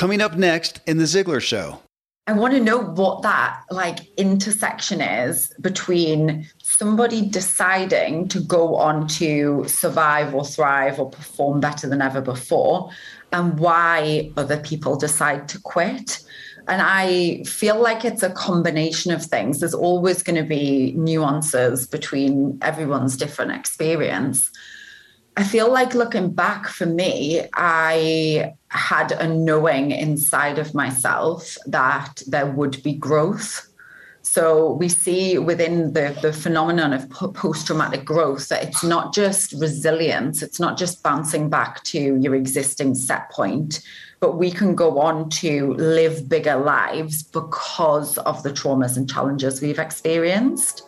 Coming up next in The Ziglar Show. I want to know what that like intersection is between somebody deciding to go on to survive or thrive or perform better than ever before and why other people decide to quit. And I feel like it's a combination of things. There's always going to be nuances between everyone's different experience. I feel like looking back for me, I had a knowing inside of myself that there would be growth. So we see within the, the phenomenon of post traumatic growth that it's not just resilience, it's not just bouncing back to your existing set point, but we can go on to live bigger lives because of the traumas and challenges we've experienced.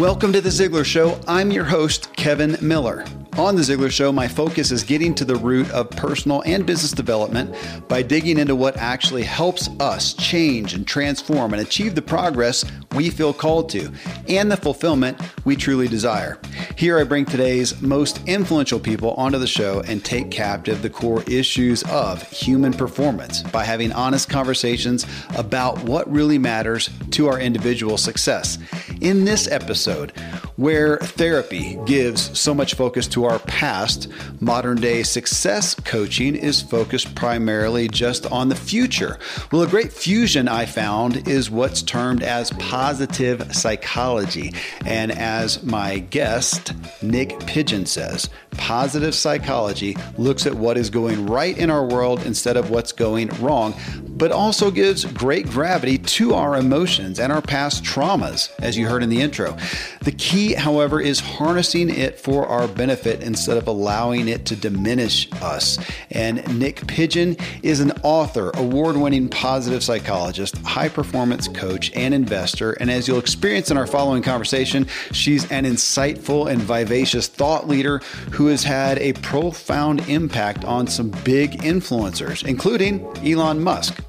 Welcome to The Ziglar Show. I'm your host, Kevin Miller. On The Ziglar Show, my focus is getting to the root of personal and business development by digging into what actually helps us change and transform and achieve the progress we feel called to and the fulfillment we truly desire. Here, I bring today's most influential people onto the show and take captive the core issues of human performance by having honest conversations about what really matters to our individual success. In this episode, where therapy gives so much focus to our past, modern day success coaching is focused primarily just on the future. Well, a great fusion I found is what's termed as positive psychology. And as my guest, Niyc Pidgeon, says, positive psychology looks at what is going right in our world instead of what's going wrong, but also gives great gravity to our emotions and our past traumas, as you heard in the intro. The key, however, is harnessing it for our benefit instead of allowing it to diminish us. And Niyc Pidgeon is an author, award winning positive psychologist, high performance coach, and investor. And as you'll experience in our following conversation, she's an insightful and vivacious thought leader who has had a profound impact on some big influencers, including Elon Musk.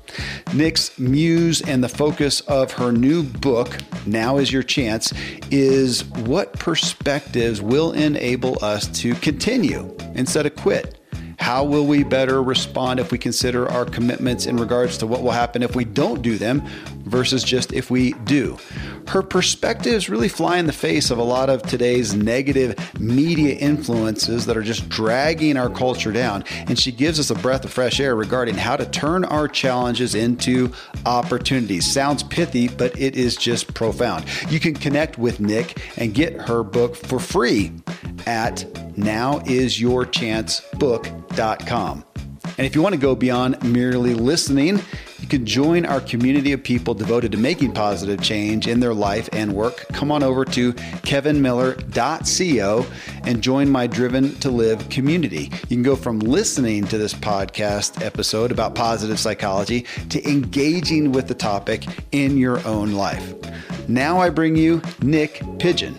Niyc's muse and the focus of her new book, Now is Your Chance, is what perspectives will enable us to continue instead of quit. How will we better respond if we consider our commitments in regards to what will happen if we don't do them versus just if we do? Her perspectives really fly in the face of a lot of today's negative media influences that are just dragging our culture down. And she gives us a breath of fresh air regarding how to turn our challenges into opportunities. Sounds pithy, but it is just profound. You can connect with Niyc and get her book for free at nowisyourchancebook.com. And if you want to go beyond merely listening, you can join our community of people devoted to making positive change in their life and work. Come on over to kevinmiller.co and join my Driven to Live community. You can go from listening to this podcast episode about positive psychology to engaging with the topic in your own life. Now I bring you Niyc Pidgeon.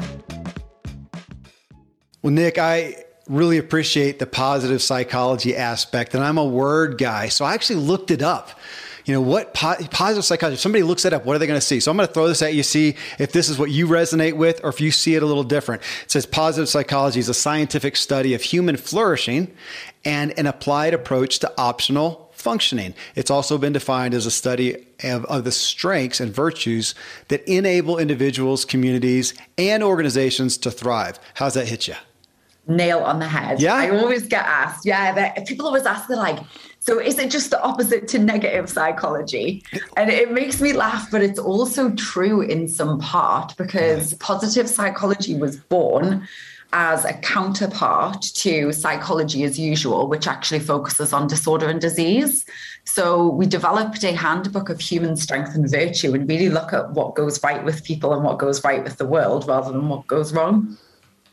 Well, Niyc, I really appreciate the positive psychology aspect, and I'm a word guy. So I actually looked it up. You know, what po- positive psychology, if somebody looks it up, what are they going to see? So I'm going to throw this at you, see if this is what you resonate with or if you see it a little different. It says positive psychology is a scientific study of human flourishing and an applied approach to optional functioning. It's also been defined as a study of, of, the strengths and virtues that enable individuals, communities, and organizations to thrive. How's that hit you? Nail on the head. Yeah. I always get asked, yeah, people always ask, they're like, so is it just the opposite to negative psychology? And it makes me laugh, but it's also true in some part because positive psychology was born as a counterpart to psychology as usual, which actually focuses on disorder and disease. So we developed a handbook of human strength and virtue and really look at what goes right with people and what goes right with the world rather than what goes wrong.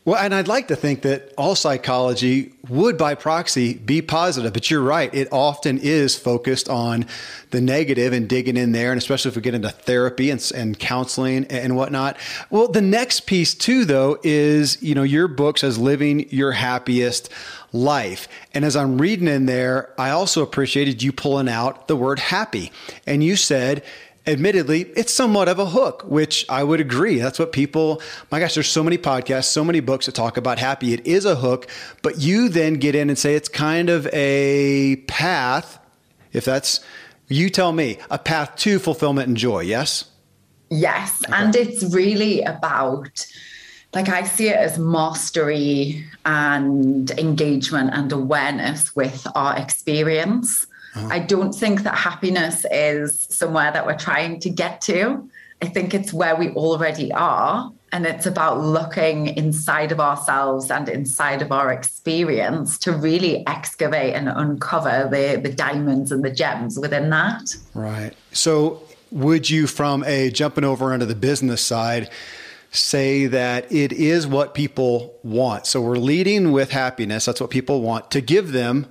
Well, and I'd like to think that all psychology would, by proxy, be positive, but you're right. It often is focused on the negative and digging in there, and especially if we get into therapy and, and counseling and whatnot. Well, the next piece, too, though, is you know, your book says living your happiest life. And as I'm reading in there, I also appreciated you pulling out the word happy. And you said, admittedly, it's somewhat of a hook, which I would agree. That's what people, my gosh, there's so many podcasts, so many books that talk about happy. It is a hook, but you then get in and say it's kind of a path, if that's, you tell me, a path to fulfillment and joy, yes? Yes. Okay. And it's really about, like, I see it as mastery and engagement and awareness with our experience. I don't think that happiness is somewhere that we're trying to get to. I think it's where we already are. And it's about looking inside of ourselves and inside of our experience to really excavate and uncover the, the diamonds and the gems within that. Right. So, would you, from a jumping over onto the business side, say that it is what people want? So, we're leading with happiness. That's what people want to give them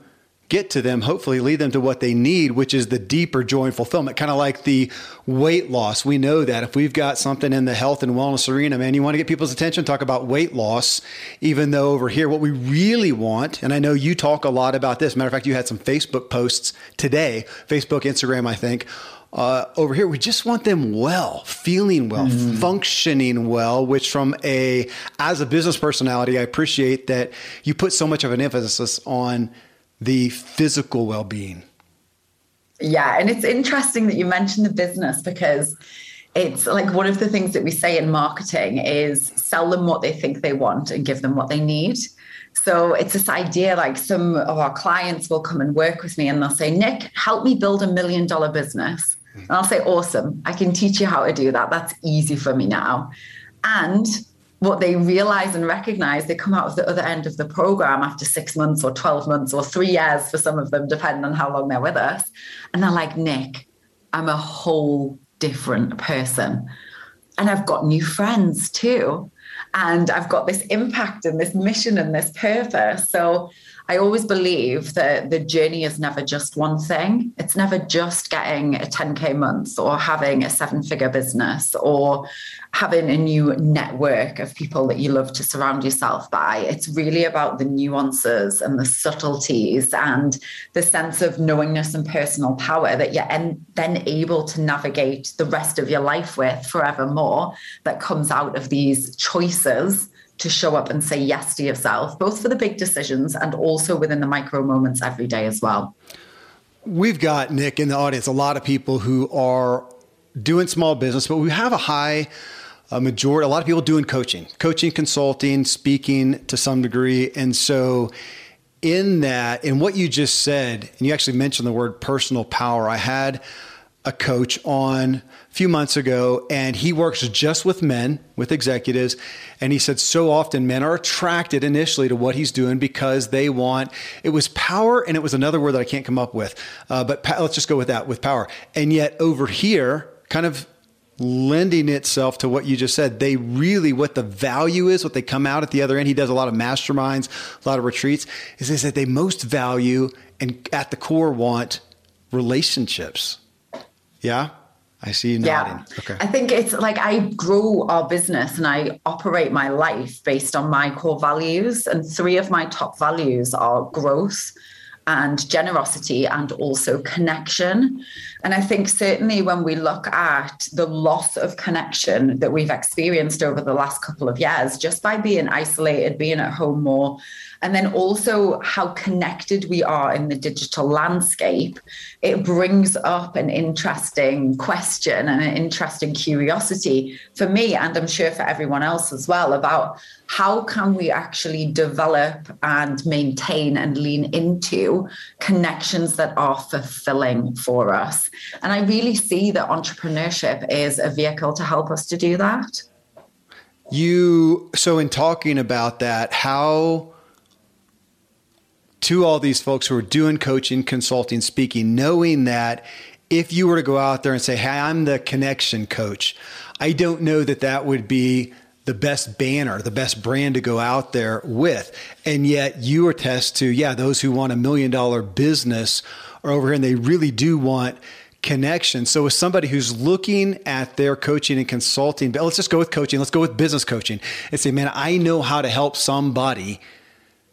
get to them, hopefully lead them to what they need, which is the deeper joy and fulfillment. Kind of like the weight loss. We know that if we've got something in the health and wellness arena, man, you want to get people's attention, talk about weight loss, even though over here, what we really want, and I know you talk a lot about this. Matter of fact, you had some Facebook posts today, Facebook, Instagram, I think. Uh, over here, we just want them well, feeling well, mm. functioning well. Which, from a as a business personality, I appreciate that you put so much of an emphasis on the physical well being. Yeah. And it's interesting that you mentioned the business because it's like one of the things that we say in marketing is sell them what they think they want and give them what they need. So it's this idea like some of our clients will come and work with me and they'll say, Niyc, help me build a million dollar business. And I'll say, awesome, I can teach you how to do that. That's easy for me now. And what they realize and recognize, they come out of the other end of the program after six months or 12 months or three years for some of them, depending on how long they're with us. And they're like, Niyc, I'm a whole different person. And I've got new friends too. And I've got this impact and this mission and this purpose. So I always believe that the journey is never just one thing. It's never just getting a 10K month or having a seven figure business or having a new network of people that you love to surround yourself by. It's really about the nuances and the subtleties and the sense of knowingness and personal power that you're en- then able to navigate the rest of your life with forevermore that comes out of these choices to show up and say yes to yourself, both for the big decisions and also within the micro moments every day as well. We've got, Niyc, in the audience, a lot of people who are doing small business, but we have a high a majority, a lot of people doing coaching, coaching, consulting, speaking to some degree. And so, in that, in what you just said, and you actually mentioned the word personal power, I had a coach on a few months ago, and he works just with men, with executives. And he said so often men are attracted initially to what he's doing because they want it was power, and it was another word that I can't come up with. Uh, but pa- let's just go with that with power. And yet over here, kind of lending itself to what you just said. They really, what the value is, what they come out at the other end. He does a lot of masterminds, a lot of retreats, is, is that they most value and at the core want relationships. Yeah. I see you nodding. Yeah. Okay. I think it's like I grow our business and I operate my life based on my core values. And three of my top values are growth, and generosity and also connection. And I think certainly when we look at the loss of connection that we've experienced over the last couple of years, just by being isolated, being at home more, and then also how connected we are in the digital landscape, it brings up an interesting question and an interesting curiosity for me, and I'm sure for everyone else as well, about how can we actually develop and maintain and lean into connections that are fulfilling for us. And I really see that entrepreneurship is a vehicle to help us to do that. You, so in talking about that, how to all these folks who are doing coaching, consulting, speaking, knowing that if you were to go out there and say, Hey, I'm the connection coach, I don't know that that would be the best banner, the best brand to go out there with. And yet you attest to, yeah, those who want a million dollar business are over here and they really do want connection. So with somebody who's looking at their coaching and consulting, but let's just go with coaching, let's go with business coaching and say, man, I know how to help somebody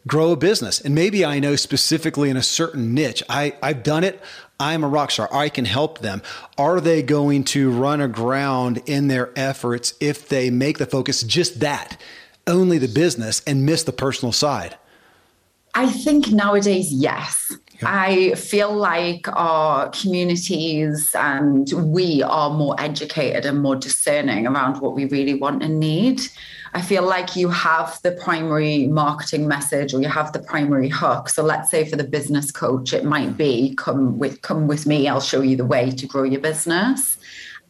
grow a business. And maybe I know specifically in a certain niche. I, I've done it. I'm a rock star. I can help them. Are they going to run aground in their efforts if they make the focus just that, only the business, and miss the personal side? I think nowadays, yes. I feel like our communities and we are more educated and more discerning around what we really want and need. I feel like you have the primary marketing message or you have the primary hook. So let's say for the business coach, it might be come with come with me, I'll show you the way to grow your business.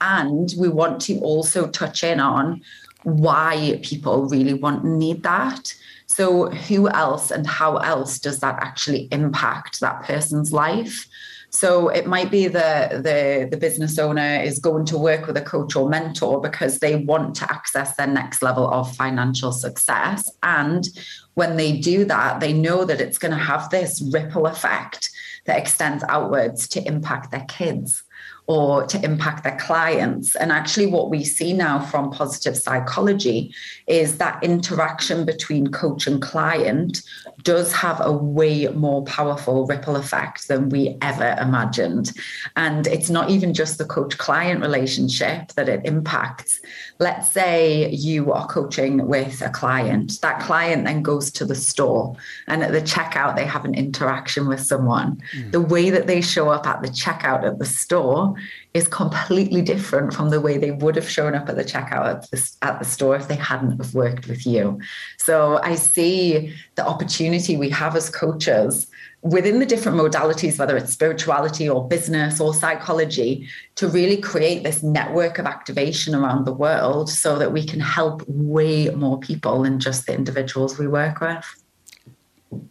And we want to also touch in on why people really want need that. So, who else and how else does that actually impact that person's life? So it might be the, the the business owner is going to work with a coach or mentor because they want to access their next level of financial success. And when they do that, they know that it's going to have this ripple effect that extends outwards to impact their kids or to impact their clients. And actually, what we see now from positive psychology is that interaction between coach and client does have a way more powerful ripple effect than we ever imagined. And it's not even just the coach client relationship that it impacts. Let's say you are coaching with a client, that client then goes to the store, and at the checkout, they have an interaction with someone. Mm. The way that they show up at the checkout at the store is completely different from the way they would have shown up at the checkout at the, at the store if they hadn't have worked with you. So I see the opportunity we have as coaches within the different modalities, whether it's spirituality or business or psychology, to really create this network of activation around the world so that we can help way more people than just the individuals we work with.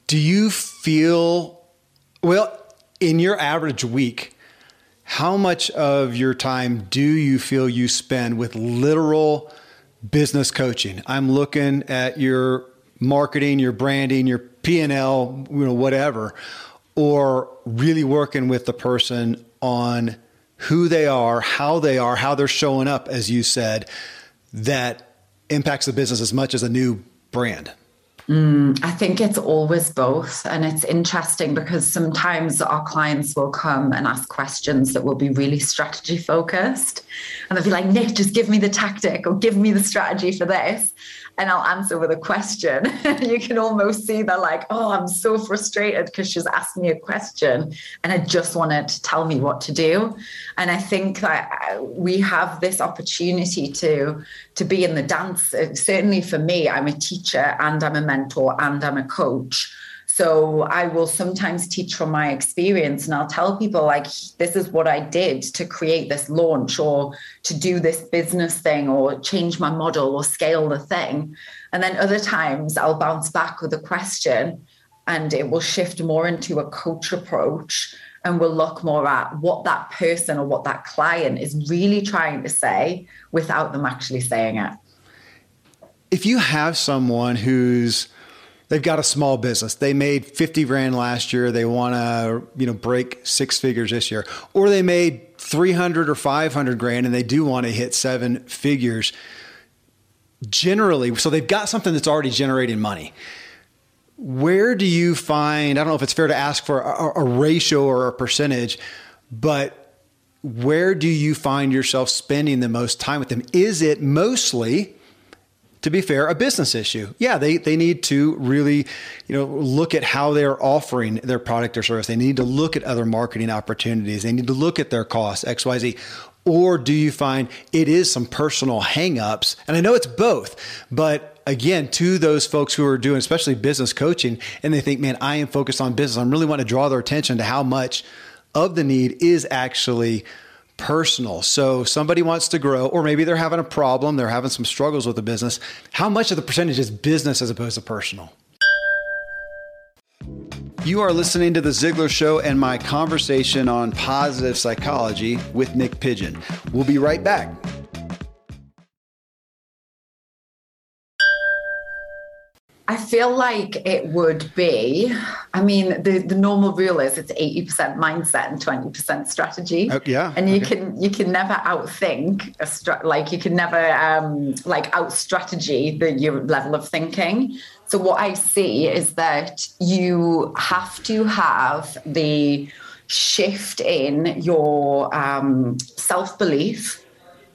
Do you feel, well, in your average week, how much of your time do you feel you spend with literal business coaching? I'm looking at your marketing, your branding, your P&L, you know, whatever, or really working with the person on who they are, how they are, how they're showing up, as you said, that impacts the business as much as a new brand? Mm, I think it's always both. And it's interesting because sometimes our clients will come and ask questions that will be really strategy focused. And they'll be like, Niyc, just give me the tactic or give me the strategy for this and I'll answer with a question. you can almost see they're like, oh, I'm so frustrated because she's asked me a question and I just wanted to tell me what to do. And I think that uh, we have this opportunity to, to be in the dance. Uh, certainly for me, I'm a teacher and I'm a mentor and I'm a coach. So I will sometimes teach from my experience and I'll tell people, like, this is what I did to create this launch or to do this business thing or change my model or scale the thing. And then other times I'll bounce back with a question and it will shift more into a coach approach and we'll look more at what that person or what that client is really trying to say without them actually saying it. If you have someone who's they've got a small business. They made 50 grand last year. They want to, you know, break six figures this year. Or they made 300 or 500 grand and they do want to hit seven figures. Generally, so they've got something that's already generating money. Where do you find, I don't know if it's fair to ask for a, a ratio or a percentage, but where do you find yourself spending the most time with them? Is it mostly to be fair, a business issue. Yeah, they, they need to really, you know, look at how they're offering their product or service. They need to look at other marketing opportunities. They need to look at their costs, XYZ. Or do you find it is some personal hangups? And I know it's both, but again, to those folks who are doing especially business coaching and they think, man, I am focused on business. I'm really want to draw their attention to how much of the need is actually personal. So somebody wants to grow, or maybe they're having a problem, they're having some struggles with the business. How much of the percentage is business as opposed to personal? You are listening to The Ziglar Show and my conversation on positive psychology with Niyc Pidgeon. We'll be right back. Feel like it would be. I mean, the, the normal rule is it's eighty percent mindset and twenty percent strategy. Uh, yeah, and you okay. can you can never outthink a stra- like you can never um, like out strategy the your level of thinking. So what I see is that you have to have the shift in your um, self belief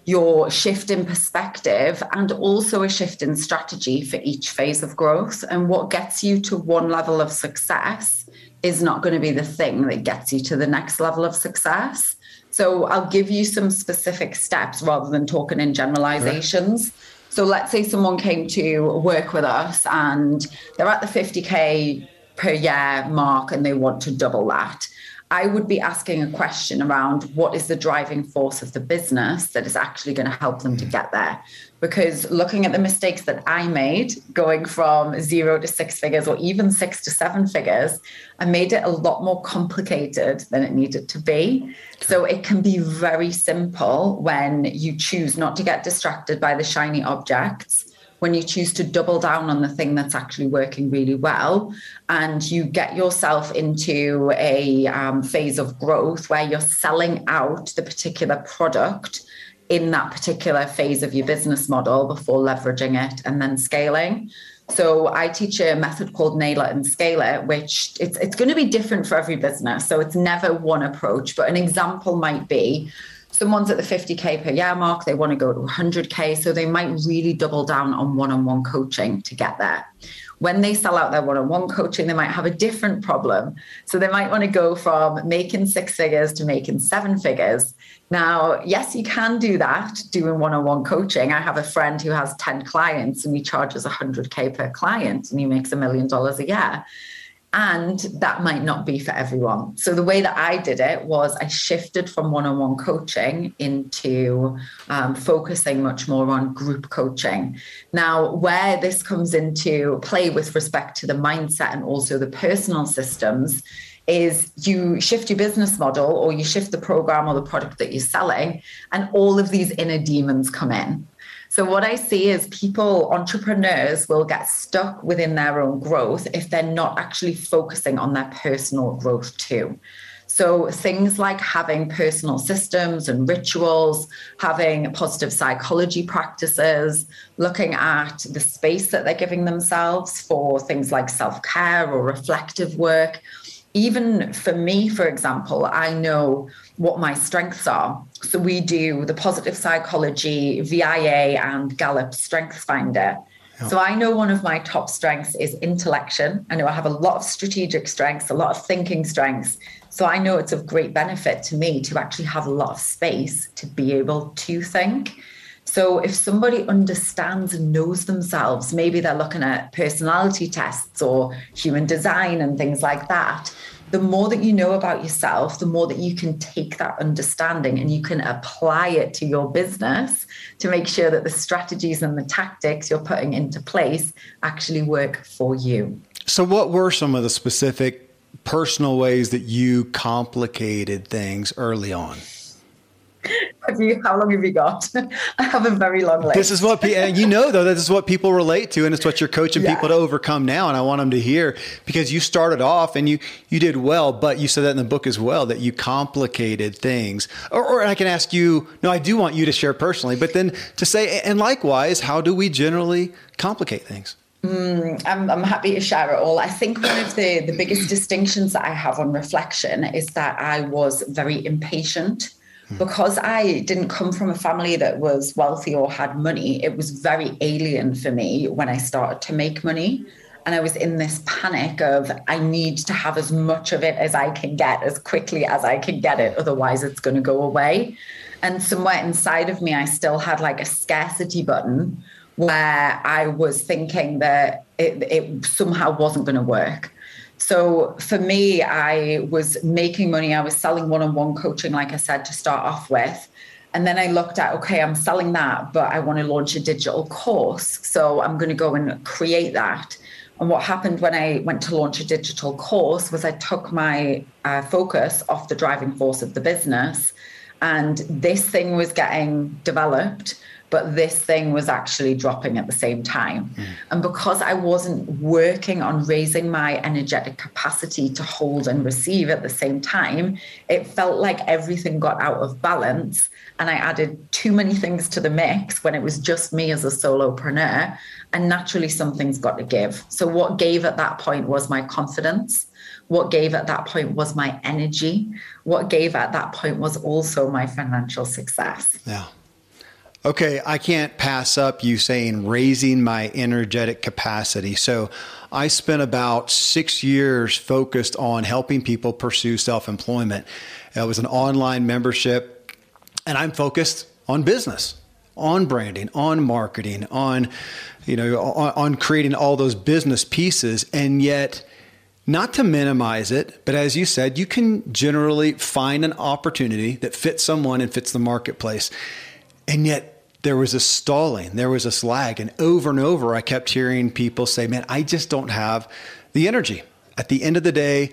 your shift in perspective and also a shift in strategy for each phase of growth. And what gets you to one level of success is not going to be the thing that gets you to the next level of success. So I'll give you some specific steps rather than talking in generalizations. Right. So let's say someone came to work with us and they're at the 50K per year mark and they want to double that. I would be asking a question around what is the driving force of the business that is actually going to help them to get there. Because looking at the mistakes that I made going from zero to six figures or even six to seven figures, I made it a lot more complicated than it needed to be. So it can be very simple when you choose not to get distracted by the shiny objects when you choose to double down on the thing that's actually working really well and you get yourself into a um, phase of growth where you're selling out the particular product in that particular phase of your business model before leveraging it and then scaling. So I teach a method called Nail It and Scale It, which it's it's going to be different for every business. So it's never one approach, but an example might be someone's at the 50k per year mark they want to go to 100k so they might really double down on one-on-one coaching to get there. When they sell out their one-on-one coaching they might have a different problem. So they might want to go from making six figures to making seven figures. Now yes you can do that doing one-on-one coaching. I have a friend who has 10 clients and he charges 100k per client and he makes a million dollars a year and that might not be for everyone. So the way that I did it was I shifted from one-on-one coaching into um, focusing much more on group coaching. Now, where this comes into play with respect to the mindset and also the personal systems is you shift your business model or you shift the program or the product that you're selling and all of these inner demons come in so, what I see is people, entrepreneurs, will get stuck within their own growth if they're not actually focusing on their personal growth too. So, things like having personal systems and rituals, having positive psychology practices, looking at the space that they're giving themselves for things like self care or reflective work. Even for me, for example, I know what my strengths are. So we do the positive psychology, VIA, and Gallup Strengths Finder. So I know one of my top strengths is intellection. I know I have a lot of strategic strengths, a lot of thinking strengths. So I know it's of great benefit to me to actually have a lot of space to be able to think. So if somebody understands and knows themselves, maybe they're looking at personality tests or human design and things like that the more that you know about yourself, the more that you can take that understanding and you can apply it to your business to make sure that the strategies and the tactics you're putting into place actually work for you. So, what were some of the specific personal ways that you complicated things early on? have you how long have you got? I have a very long list. This is what you know though this is what people relate to and it's what you're coaching yeah. people to overcome now and i want them to hear because you started off and you you did well but you said that in the book as well that you complicated things. Or, or i can ask you no i do want you to share personally but then to say and likewise how do we generally complicate things? Mm, I'm, I'm, happy to share it all. I think one of the, the biggest distinctions that I have on reflection is that I was very impatient because I didn't come from a family that was wealthy or had money, it was very alien for me when I started to make money. And I was in this panic of, I need to have as much of it as I can get as quickly as I can get it. Otherwise, it's going to go away. And somewhere inside of me, I still had like a scarcity button where I was thinking that it, it somehow wasn't going to work. So for me, I was making money. I was selling one on one coaching, like I said, to start off with. And then I looked at, okay, I'm selling that, but I want to launch a digital course. So I'm going to go and create that. And what happened when I went to launch a digital course was I took my uh, focus off the driving force of the business. And this thing was getting developed but this thing was actually dropping at the same time. Mm. And because I wasn't working on raising my energetic capacity to hold and receive at the same time, it felt like everything got out of balance. And I added too many things to the mix when it was just me as a solopreneur. And naturally, something's got to give. So, what gave at that point was my confidence. What gave at that point was my energy. What gave at that point was also my financial success. Yeah. Okay, I can't pass up you saying raising my energetic capacity. So I spent about six years focused on helping people pursue self employment. It was an online membership, and I'm focused on business, on branding, on marketing, on you know, on, on creating all those business pieces, and yet not to minimize it, but as you said, you can generally find an opportunity that fits someone and fits the marketplace. And yet there was a stalling, there was a lag. And over and over, I kept hearing people say, Man, I just don't have the energy. At the end of the day,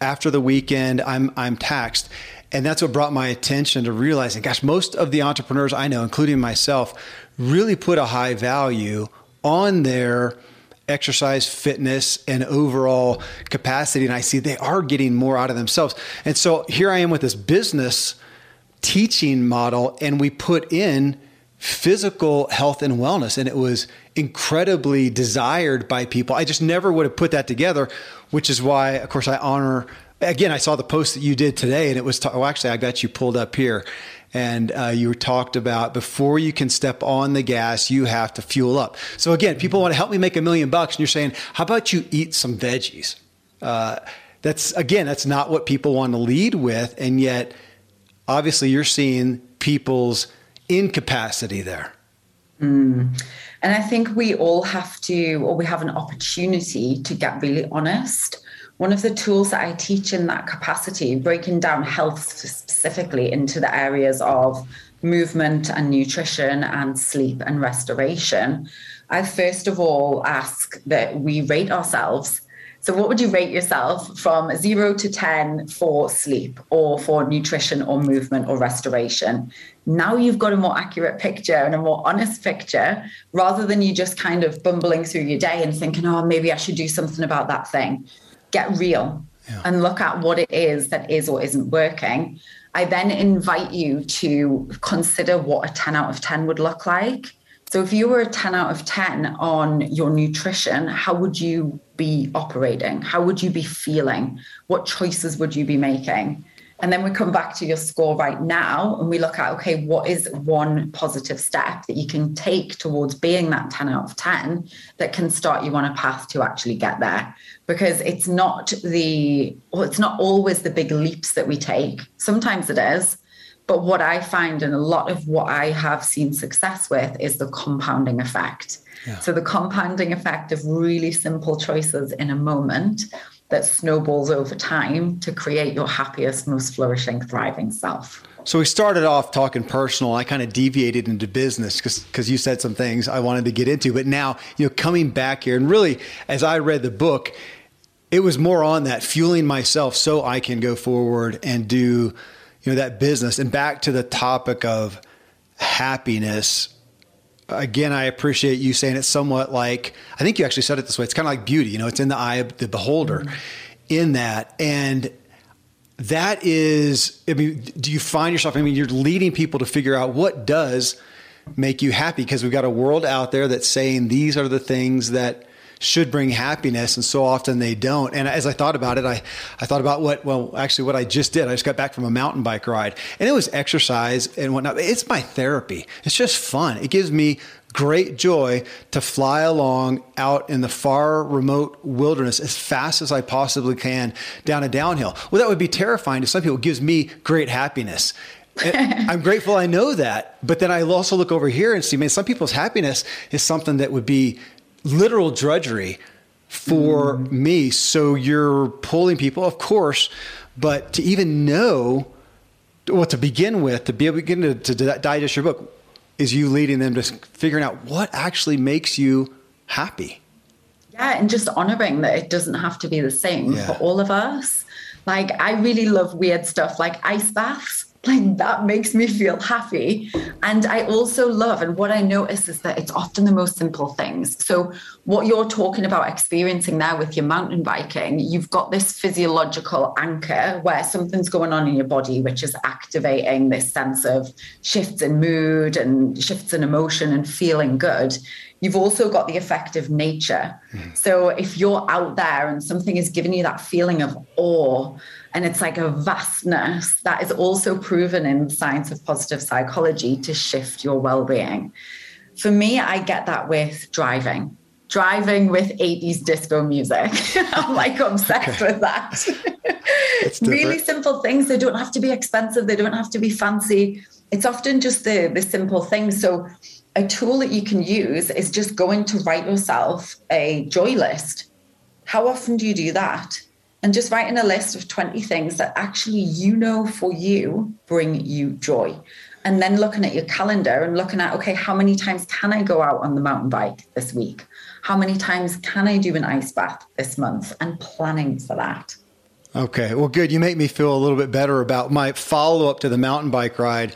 after the weekend, I'm, I'm taxed. And that's what brought my attention to realizing, gosh, most of the entrepreneurs I know, including myself, really put a high value on their exercise, fitness, and overall capacity. And I see they are getting more out of themselves. And so here I am with this business teaching model, and we put in physical health and wellness. And it was incredibly desired by people. I just never would have put that together, which is why, of course, I honor. Again, I saw the post that you did today, and it was, oh, actually, I got you pulled up here. And uh, you talked about before you can step on the gas, you have to fuel up. So, again, people want to help me make a million bucks, and you're saying, how about you eat some veggies? Uh, that's, again, that's not what people want to lead with. And yet, obviously, you're seeing people's incapacity there. Mm. And I think we all have to, or we have an opportunity to get really honest. One of the tools that I teach in that capacity, breaking down health specifically into the areas of movement and nutrition and sleep and restoration, I first of all ask that we rate ourselves so, what would you rate yourself from zero to 10 for sleep or for nutrition or movement or restoration? Now you've got a more accurate picture and a more honest picture rather than you just kind of bumbling through your day and thinking, oh, maybe I should do something about that thing. Get real yeah. and look at what it is that is or isn't working. I then invite you to consider what a 10 out of 10 would look like so if you were a 10 out of 10 on your nutrition, how would you be operating? How would you be feeling? What choices would you be making? And then we come back to your score right now and we look at, okay, what is one positive step that you can take towards being that 10 out of 10 that can start you on a path to actually get there? Because it's not the, well, it's not always the big leaps that we take. Sometimes it is, but what I find and a lot of what I have seen success with is the compounding effect. Yeah. So the compounding effect of really simple choices in a moment that snowballs over time to create your happiest, most flourishing, thriving self. So we started off talking personal. I kind of deviated into business because you said some things I wanted to get into. But now, you know, coming back here and really, as I read the book, it was more on that fueling myself so I can go forward and do you know that business and back to the topic of happiness again i appreciate you saying it's somewhat like i think you actually said it this way it's kind of like beauty you know it's in the eye of the beholder mm-hmm. in that and that is i mean do you find yourself i mean you're leading people to figure out what does make you happy because we've got a world out there that's saying these are the things that should bring happiness, and so often they don't. And as I thought about it, I, I thought about what, well, actually, what I just did. I just got back from a mountain bike ride, and it was exercise and whatnot. It's my therapy. It's just fun. It gives me great joy to fly along out in the far remote wilderness as fast as I possibly can down a downhill. Well, that would be terrifying to some people. It gives me great happiness. I'm grateful I know that. But then I also look over here and see, man, some people's happiness is something that would be literal drudgery for mm. me. So you're pulling people, of course, but to even know what to begin with, to be able to begin to, to digest your book, is you leading them to figuring out what actually makes you happy. Yeah, and just honoring that it doesn't have to be the same yeah. for all of us. Like, I really love weird stuff like ice baths. like that makes me feel happy. And I also love, and what I notice is that it's often the most simple things. So, what you're talking about experiencing there with your mountain biking, you've got this physiological anchor where something's going on in your body, which is activating this sense of shifts in mood and shifts in emotion and feeling good. You've also got the effect of nature. Mm. So, if you're out there and something is giving you that feeling of awe, and it's like a vastness that is also proven in the science of positive psychology to shift your well being. For me, I get that with driving driving with 80s disco music. I'm like obsessed okay. with that. really simple things. They don't have to be expensive, they don't have to be fancy. It's often just the, the simple things. So, a tool that you can use is just going to write yourself a joy list. How often do you do that? And just writing a list of 20 things that actually you know for you bring you joy and then looking at your calendar and looking at okay how many times can i go out on the mountain bike this week how many times can I do an ice bath this month and planning for that. Okay, well, good. You make me feel a little bit better about my follow up to the mountain bike ride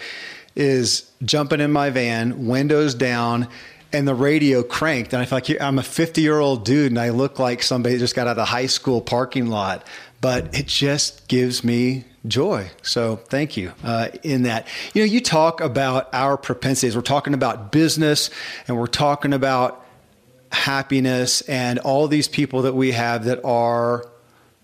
is jumping in my van, windows down, and the radio cranked. And I feel like I'm a 50 year old dude and I look like somebody just got out of the high school parking lot, but it just gives me joy. So thank you uh, in that. You know, you talk about our propensities. We're talking about business and we're talking about happiness and all these people that we have that are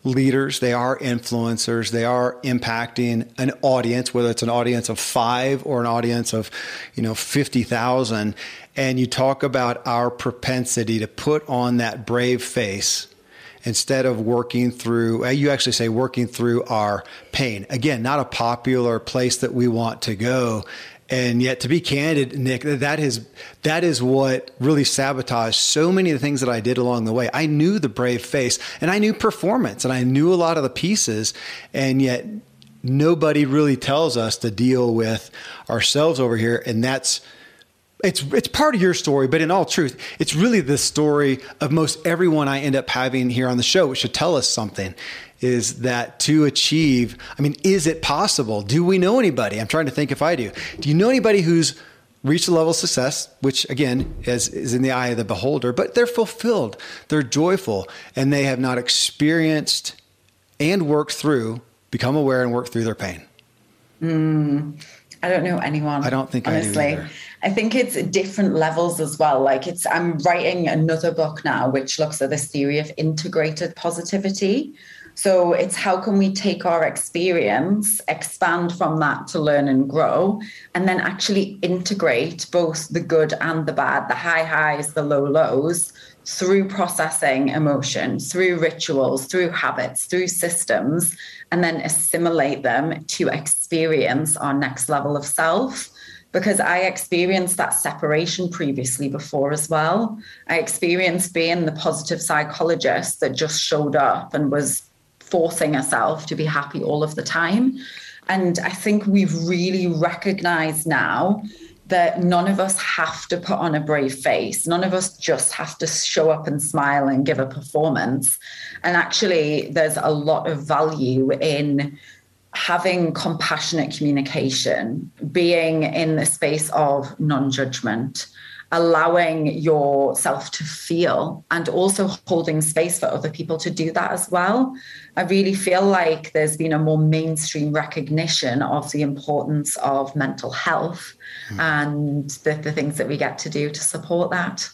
leaders, they are influencers, they are impacting an audience, whether it's an audience of five or an audience of, you know, 50,000. And you talk about our propensity to put on that brave face instead of working through, uh, you actually say working through our pain. Again, not a popular place that we want to go. And yet, to be candid, Niyc, that is that is what really sabotaged so many of the things that I did along the way. I knew the brave face, and I knew performance, and I knew a lot of the pieces, and yet nobody really tells us to deal with ourselves over here, and that's it's it's part of your story, but in all truth, it's really the story of most everyone I end up having here on the show, which should tell us something is that to achieve, I mean, is it possible? Do we know anybody? I'm trying to think if I do. Do you know anybody who's reached a level of success, which again is, is in the eye of the beholder, but they're fulfilled, they're joyful, and they have not experienced and worked through, become aware and work through their pain? Mm, I don't know anyone. I don't think honestly. I do I think it's different levels as well. Like it's, I'm writing another book now, which looks at this theory of integrated positivity, so it's how can we take our experience, expand from that to learn and grow, and then actually integrate both the good and the bad, the high highs, the low lows through processing emotion, through rituals, through habits, through systems, and then assimilate them to experience our next level of self because I experienced that separation previously before as well. I experienced being the positive psychologist that just showed up and was forcing herself to be happy all of the time. And I think we've really recognized now that none of us have to put on a brave face. None of us just have to show up and smile and give a performance. And actually, there's a lot of value in having compassionate communication, being in the space of non judgment, allowing yourself to feel and also holding space for other people to do that as well. I really feel like there's been a more mainstream recognition of the importance of mental health mm. and the, the things that we get to do to support that.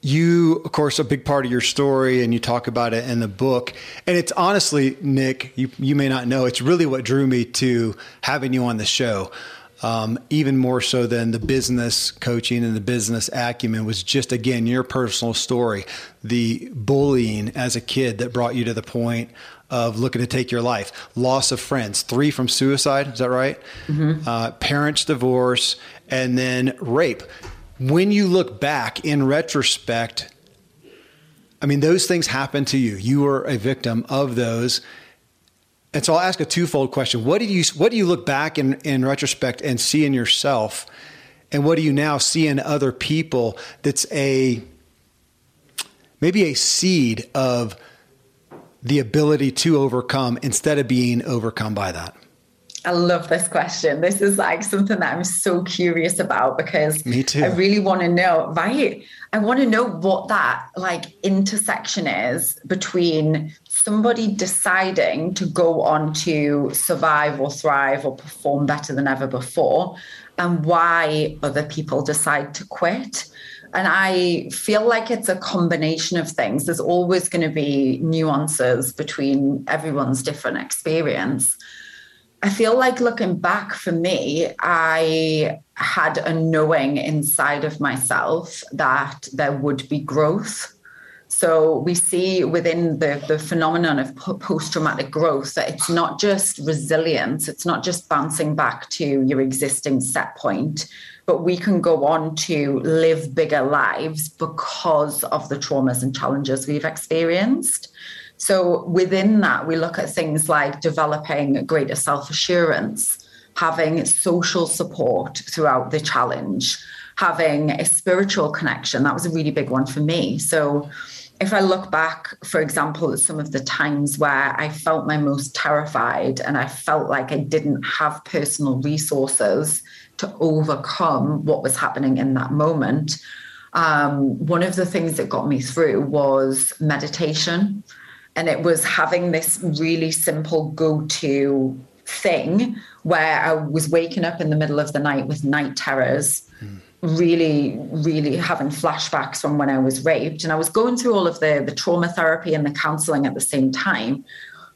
You, of course, a big part of your story, and you talk about it in the book. And it's honestly, Niyc, you, you may not know, it's really what drew me to having you on the show. Um, even more so than the business coaching and the business acumen was just again your personal story. The bullying as a kid that brought you to the point of looking to take your life. Loss of friends three from suicide is that right? Mm-hmm. uh, parents divorce and then rape when you look back in retrospect i mean those things happened to you you were a victim of those and so I'll ask a twofold question. What did you what do you look back in, in retrospect and see in yourself? And what do you now see in other people that's a maybe a seed of the ability to overcome instead of being overcome by that? I love this question. This is like something that I'm so curious about because me too. I really want to know, right? I want to know what that like intersection is between somebody deciding to go on to survive or thrive or perform better than ever before and why other people decide to quit. And I feel like it's a combination of things. There's always going to be nuances between everyone's different experience. I feel like looking back for me, I had a knowing inside of myself that there would be growth. So we see within the, the phenomenon of post traumatic growth that it's not just resilience, it's not just bouncing back to your existing set point, but we can go on to live bigger lives because of the traumas and challenges we've experienced. So within that, we look at things like developing greater self assurance, having social support throughout the challenge, having a spiritual connection. That was a really big one for me. So if I look back, for example, at some of the times where I felt my most terrified and I felt like I didn't have personal resources to overcome what was happening in that moment, um, one of the things that got me through was meditation. And it was having this really simple go to thing where I was waking up in the middle of the night with night terrors, mm. really, really having flashbacks from when I was raped. And I was going through all of the, the trauma therapy and the counseling at the same time.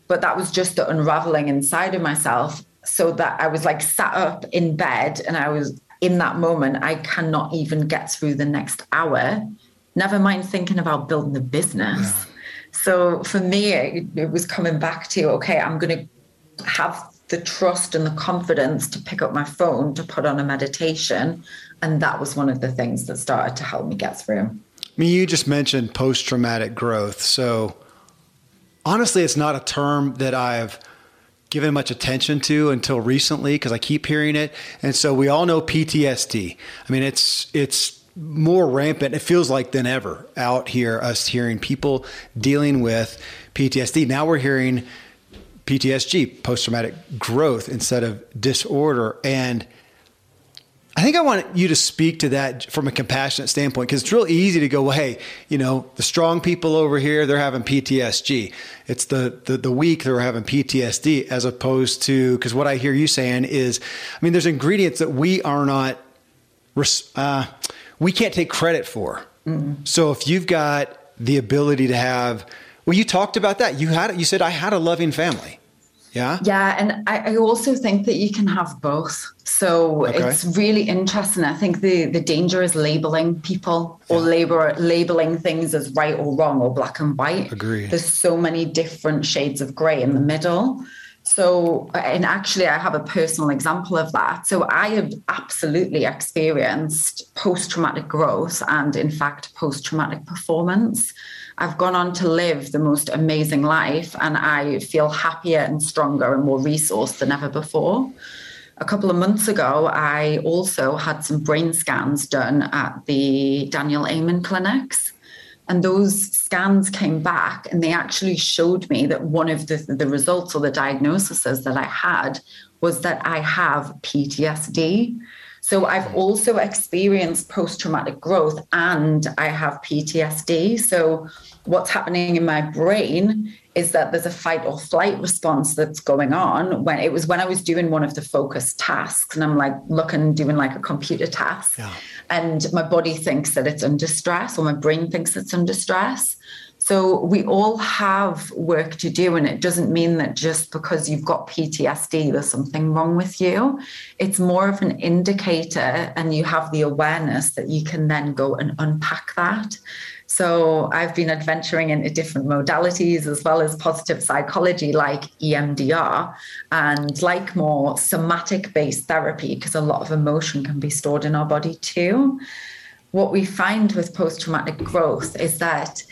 But that was just the unraveling inside of myself. So that I was like sat up in bed and I was in that moment, I cannot even get through the next hour, never mind thinking about building the business. Yeah so for me, it, it was coming back to okay, I'm going to have the trust and the confidence to pick up my phone to put on a meditation. And that was one of the things that started to help me get through. I mean, you just mentioned post traumatic growth. So honestly, it's not a term that I've given much attention to until recently because I keep hearing it. And so we all know PTSD. I mean, it's, it's, more rampant, it feels like, than ever out here, us hearing people dealing with PTSD. Now we're hearing PTSD, post traumatic growth, instead of disorder. And I think I want you to speak to that from a compassionate standpoint because it's real easy to go, well, hey, you know, the strong people over here, they're having PTSD. It's the the, the weak that are having PTSD, as opposed to because what I hear you saying is, I mean, there's ingredients that we are not. Uh, we can't take credit for. Mm-hmm. So if you've got the ability to have, well, you talked about that. You had, you said, I had a loving family. Yeah. Yeah. And I, I also think that you can have both. So okay. it's really interesting. I think the, the danger is labeling people or yeah. labor, labeling things as right or wrong or black and white. Agree. There's so many different shades of gray in the middle. So, and actually, I have a personal example of that. So, I have absolutely experienced post traumatic growth and, in fact, post traumatic performance. I've gone on to live the most amazing life, and I feel happier and stronger and more resourced than ever before. A couple of months ago, I also had some brain scans done at the Daniel Amen clinics. And those scans came back and they actually showed me that one of the, the results or the diagnoses that I had was that I have PTSD. So I've mm. also experienced post traumatic growth and I have PTSD. So what's happening in my brain is that there's a fight or flight response that's going on when it was when I was doing one of the focus tasks and I'm like looking doing like a computer task yeah. and my body thinks that it's under stress or my brain thinks it's under stress so we all have work to do and it doesn't mean that just because you've got PTSD there's something wrong with you it's more of an indicator and you have the awareness that you can then go and unpack that so I've been adventuring into different modalities as well as positive psychology like EMDR and like more somatic based therapy because a lot of emotion can be stored in our body too. What we find with post traumatic growth is that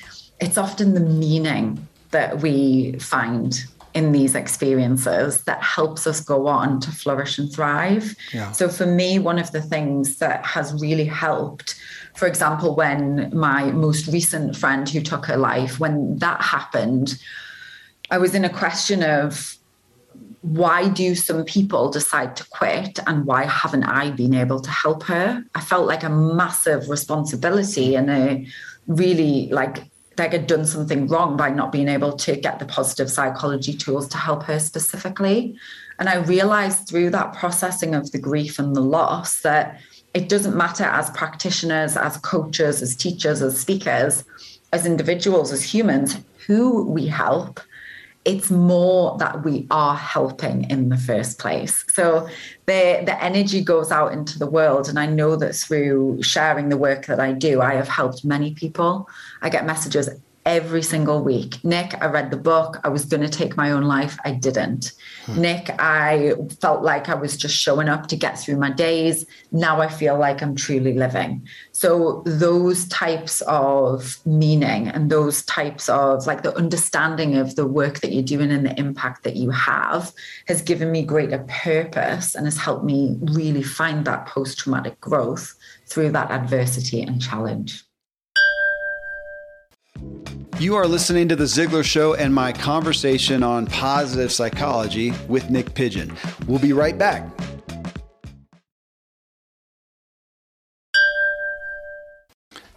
it's often the meaning that we find in these experiences that helps us go on to flourish and thrive. Yeah. So for me, one of the things that has really helped for example, when my most recent friend who took her life, when that happened, I was in a question of why do some people decide to quit and why haven't I been able to help her? I felt like a massive responsibility and a really like like I'd done something wrong by not being able to get the positive psychology tools to help her specifically. And I realized through that processing of the grief and the loss that it doesn't matter as practitioners, as coaches, as teachers, as speakers, as individuals, as humans, who we help it's more that we are helping in the first place. So the the energy goes out into the world and I know that through sharing the work that I do I have helped many people. I get messages every single week. Niyc, I read the book. I was going to take my own life. I didn't. Hmm. Niyc, I felt like I was just showing up to get through my days. Now I feel like I'm truly living. So, those types of meaning and those types of like the understanding of the work that you're doing and the impact that you have has given me greater purpose and has helped me really find that post traumatic growth through that adversity and challenge. You are listening to The Ziglar Show and my conversation on positive psychology with Niyc Pidgeon. We'll be right back.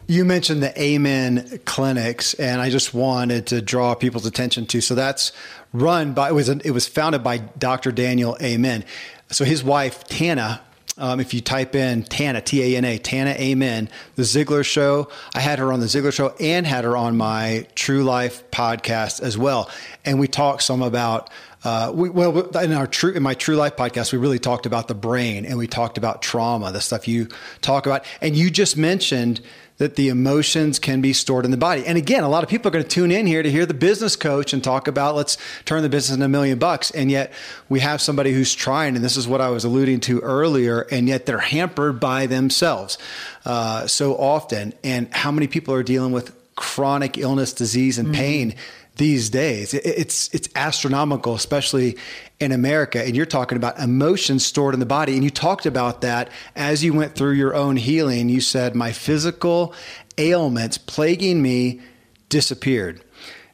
You mentioned the Amen clinics, and I just wanted to draw people's attention to. So that's run by it was it was founded by Dr. Daniel Amen. So his wife Tana um, if you type in Tana, T A N A, Tana Amen, The Ziglar Show, I had her on The Ziglar Show and had her on my True Life podcast as well. And we talked some about, uh, we, well, in our true, in my True Life podcast, we really talked about the brain and we talked about trauma, the stuff you talk about. And you just mentioned that the emotions can be stored in the body. And again, a lot of people are going to tune in here to hear the business coach and talk about let's turn the business into a million bucks. And yet we have somebody who's trying, and this is what I was alluding to earlier, and yet they're hampered by themselves uh, so often. And how many people are dealing with chronic illness, disease, and mm-hmm. pain? these days. It's it's astronomical, especially in America. And you're talking about emotions stored in the body. And you talked about that as you went through your own healing. You said my physical ailments plaguing me disappeared.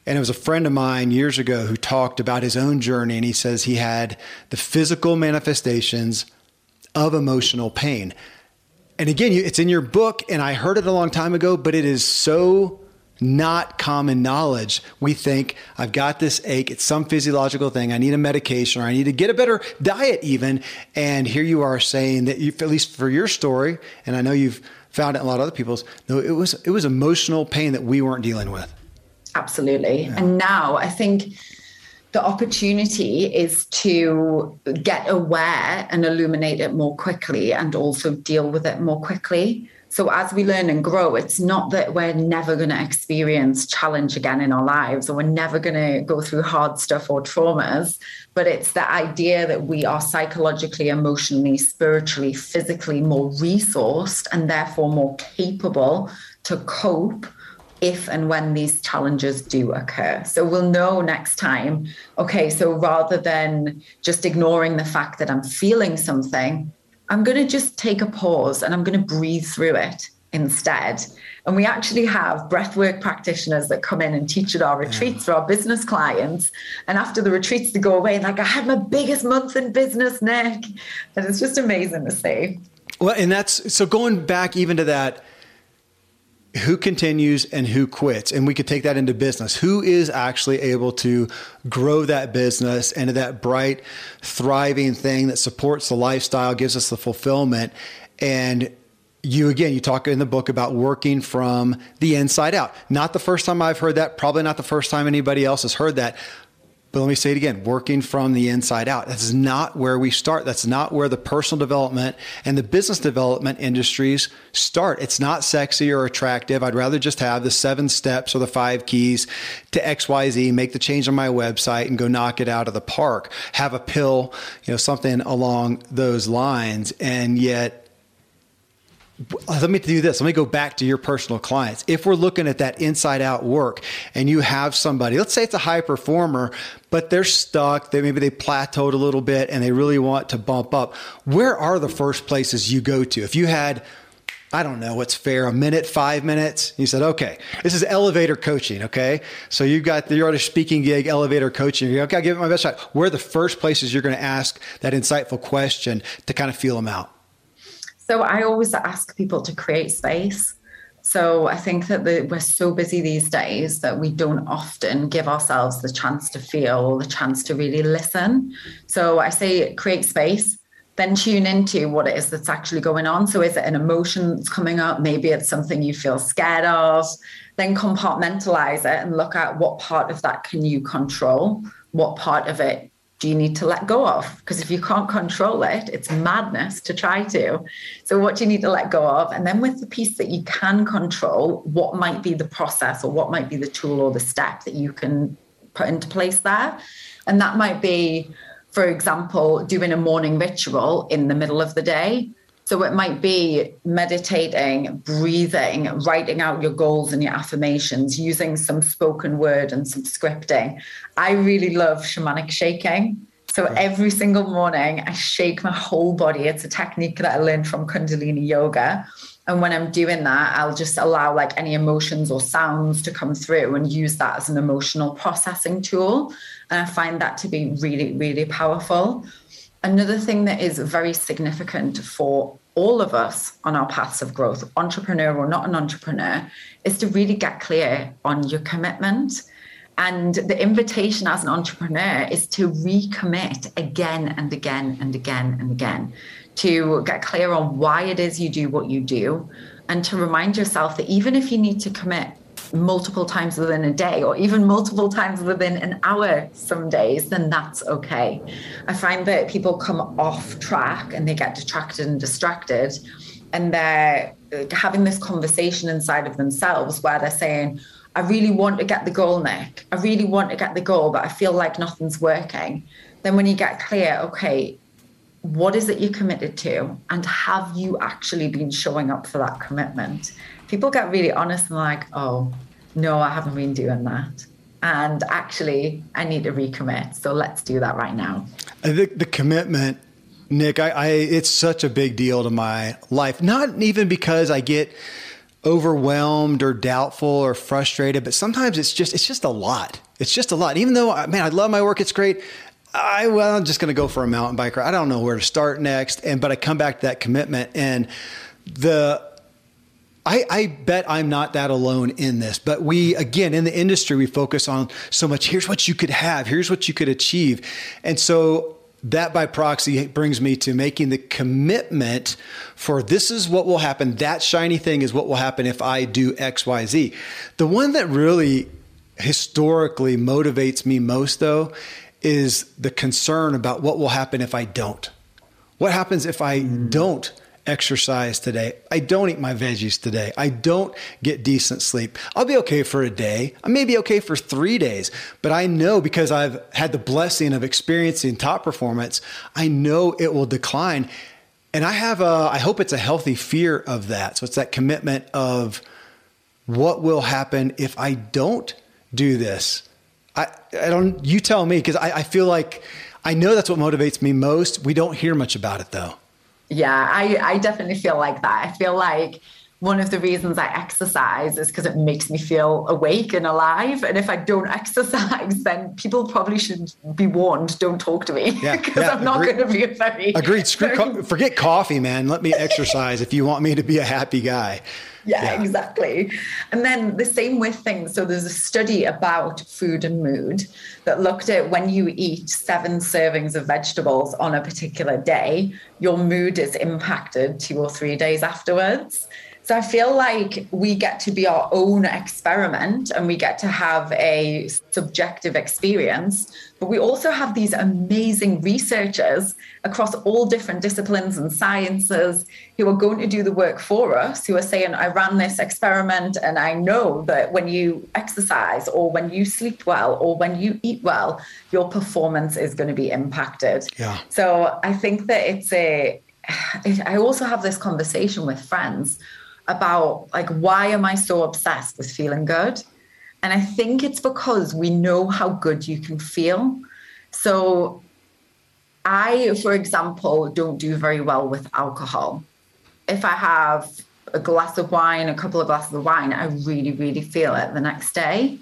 And it was a friend of mine years ago who talked about his own journey. And he says he had the physical manifestations of emotional pain. And again, it's in your book, and I heard it a long time ago, but it is so not common knowledge. We think, I've got this ache, it's some physiological thing, I need a medication, or I need to get a better diet, even. And here you are saying that, you, at least for your story, and I know you've found it in a lot of other people's, no, it was, it was emotional pain that we weren't dealing with. Absolutely. Yeah. And now I think the opportunity is to get aware and illuminate it more quickly and also deal with it more quickly. So as we learn and grow, it's not that we're never going to experience challenge again in our lives or we're never going to go through hard stuff or traumas, but it's the idea that we are psychologically, emotionally, spiritually, physically more resourced and therefore more capable to cope if and when these challenges do occur. So we'll know next time, okay, so rather than just ignoring the fact that I'm feeling something, I'm going to just take a pause and I'm going to breathe through it instead. And we actually have breathwork practitioners that come in and teach at our retreats for our business clients. And after the retreats, they go away and like, I had my biggest month in business, Niyc. And it's just amazing to see. Well, and that's so going back even to that who continues and who quits. And we could take that into business. Who is actually able to grow that business into that bright thriving thing that supports the lifestyle gives us the fulfillment? And you again you talk in the book about working from the inside out. Not the first time i've heard that. Probably not the first time anybody else has heard that but let me say it again working from the inside out. That's not where we start. That's not where the personal development and the business development industries start. It's not sexy or attractive. I'd rather just have the seven steps or the five keys to XYZ, make the change on my website and go knock it out of the park. Have a pill, you know, something along those lines. And yet, Uh, let me do this. Let me go back to your personal clients. If we're looking at that inside out work and you have somebody, let's say it's a high performer, but they're stuck, they maybe they plateaued a little bit and they really want to bump up. Where are the first places you go to? If you had I don't know what's fair, a minute, five minutes. You said, okay, this is elevator coaching. Okay. So you've got your other speaking gig, elevator coaching. You're okay, I'll give it my best shot. Where are the first places you're going to ask that insightful question to kind of feel them out? So I always ask people to create space. So I think that the, we're so busy these days that we don't often give ourselves the chance to feel, the chance to really listen. So I say create space then tune into what it is that's actually going on. So, is it an emotion that's coming up? Maybe it's something you feel scared of. Then compartmentalize it and look at what part of that can you control? What part of it do you need to let go of? Because if you can't control it, it's madness to try to. So, what do you need to let go of? And then, with the piece that you can control, what might be the process or what might be the tool or the step that you can put into place there? And that might be for example, doing a morning ritual in the middle of the day. So it might be meditating, breathing, writing out your goals and your affirmations, using some spoken word and some scripting. I really love shamanic shaking. So every single morning, I shake my whole body. It's a technique that I learned from Kundalini Yoga. And when I'm doing that, I'll just allow like any emotions or sounds to come through and use that as an emotional processing tool. And I find that to be really, really powerful. Another thing that is very significant for all of us on our paths of growth, entrepreneur or not an entrepreneur, is to really get clear on your commitment. And the invitation as an entrepreneur is to recommit again and again and again and again to get clear on why it is you do what you do and to remind yourself that even if you need to commit multiple times within a day or even multiple times within an hour some days then that's okay. I find that people come off track and they get detracted and distracted and they're having this conversation inside of themselves where they're saying i really want to get the goal Niyc. I really want to get the goal but i feel like nothing's working. Then when you get clear okay what is it you're committed to? And have you actually been showing up for that commitment people get really honest and like oh no i haven't been doing that and actually i need to recommit so let's do that right now i think the commitment Niyc I, I it's such a big deal to my life not even because i get overwhelmed or doubtful or frustrated but sometimes it's just it's just a lot it's just a lot even though man i love my work it's great I well, I'm just going to go for a mountain biker. I don't know where to start next, and but I come back to that commitment and the. I, I bet I'm not that alone in this, but we again in the industry we focus on so much. Here's what you could have. Here's what you could achieve, and so that by proxy brings me to making the commitment for this is what will happen. That shiny thing is what will happen if I do X, Y, Z. The one that really historically motivates me most, though, is the concern about what will happen if I don't. What happens if I mm. don't exercise today? I don't eat my veggies today. I don't get decent sleep. I'll be okay for a day. I may be okay for three days, but I know because I've had the blessing of experiencing top performance, I know it will decline. And I have a, I hope it's a healthy fear of that. So it's that commitment of what will happen if I don't do this? I, I don't, you tell me, because I, I feel like I know that's what motivates me most. We don't hear much about it though. Yeah, I, I definitely feel like that. I feel like one of the reasons I exercise is because it makes me feel awake and alive. And if I don't exercise, then people probably should be warned don't talk to me because yeah, yeah, I'm not going to be a very. Agreed. Screw very... Co- forget coffee, man. Let me exercise if you want me to be a happy guy. Yeah, yeah, exactly. And then the same with things. So there's a study about food and mood that looked at when you eat seven servings of vegetables on a particular day, your mood is impacted two or three days afterwards. So I feel like we get to be our own experiment and we get to have a subjective experience. But we also have these amazing researchers across all different disciplines and sciences who are going to do the work for us, who are saying, I ran this experiment and I know that when you exercise or when you sleep well or when you eat well, your performance is going to be impacted. Yeah. So I think that it's a, I also have this conversation with friends about like why am I so obsessed with feeling good? And I think it's because we know how good you can feel. So I, for example, don't do very well with alcohol. If I have a glass of wine, a couple of glasses of wine, I really, really feel it the next day.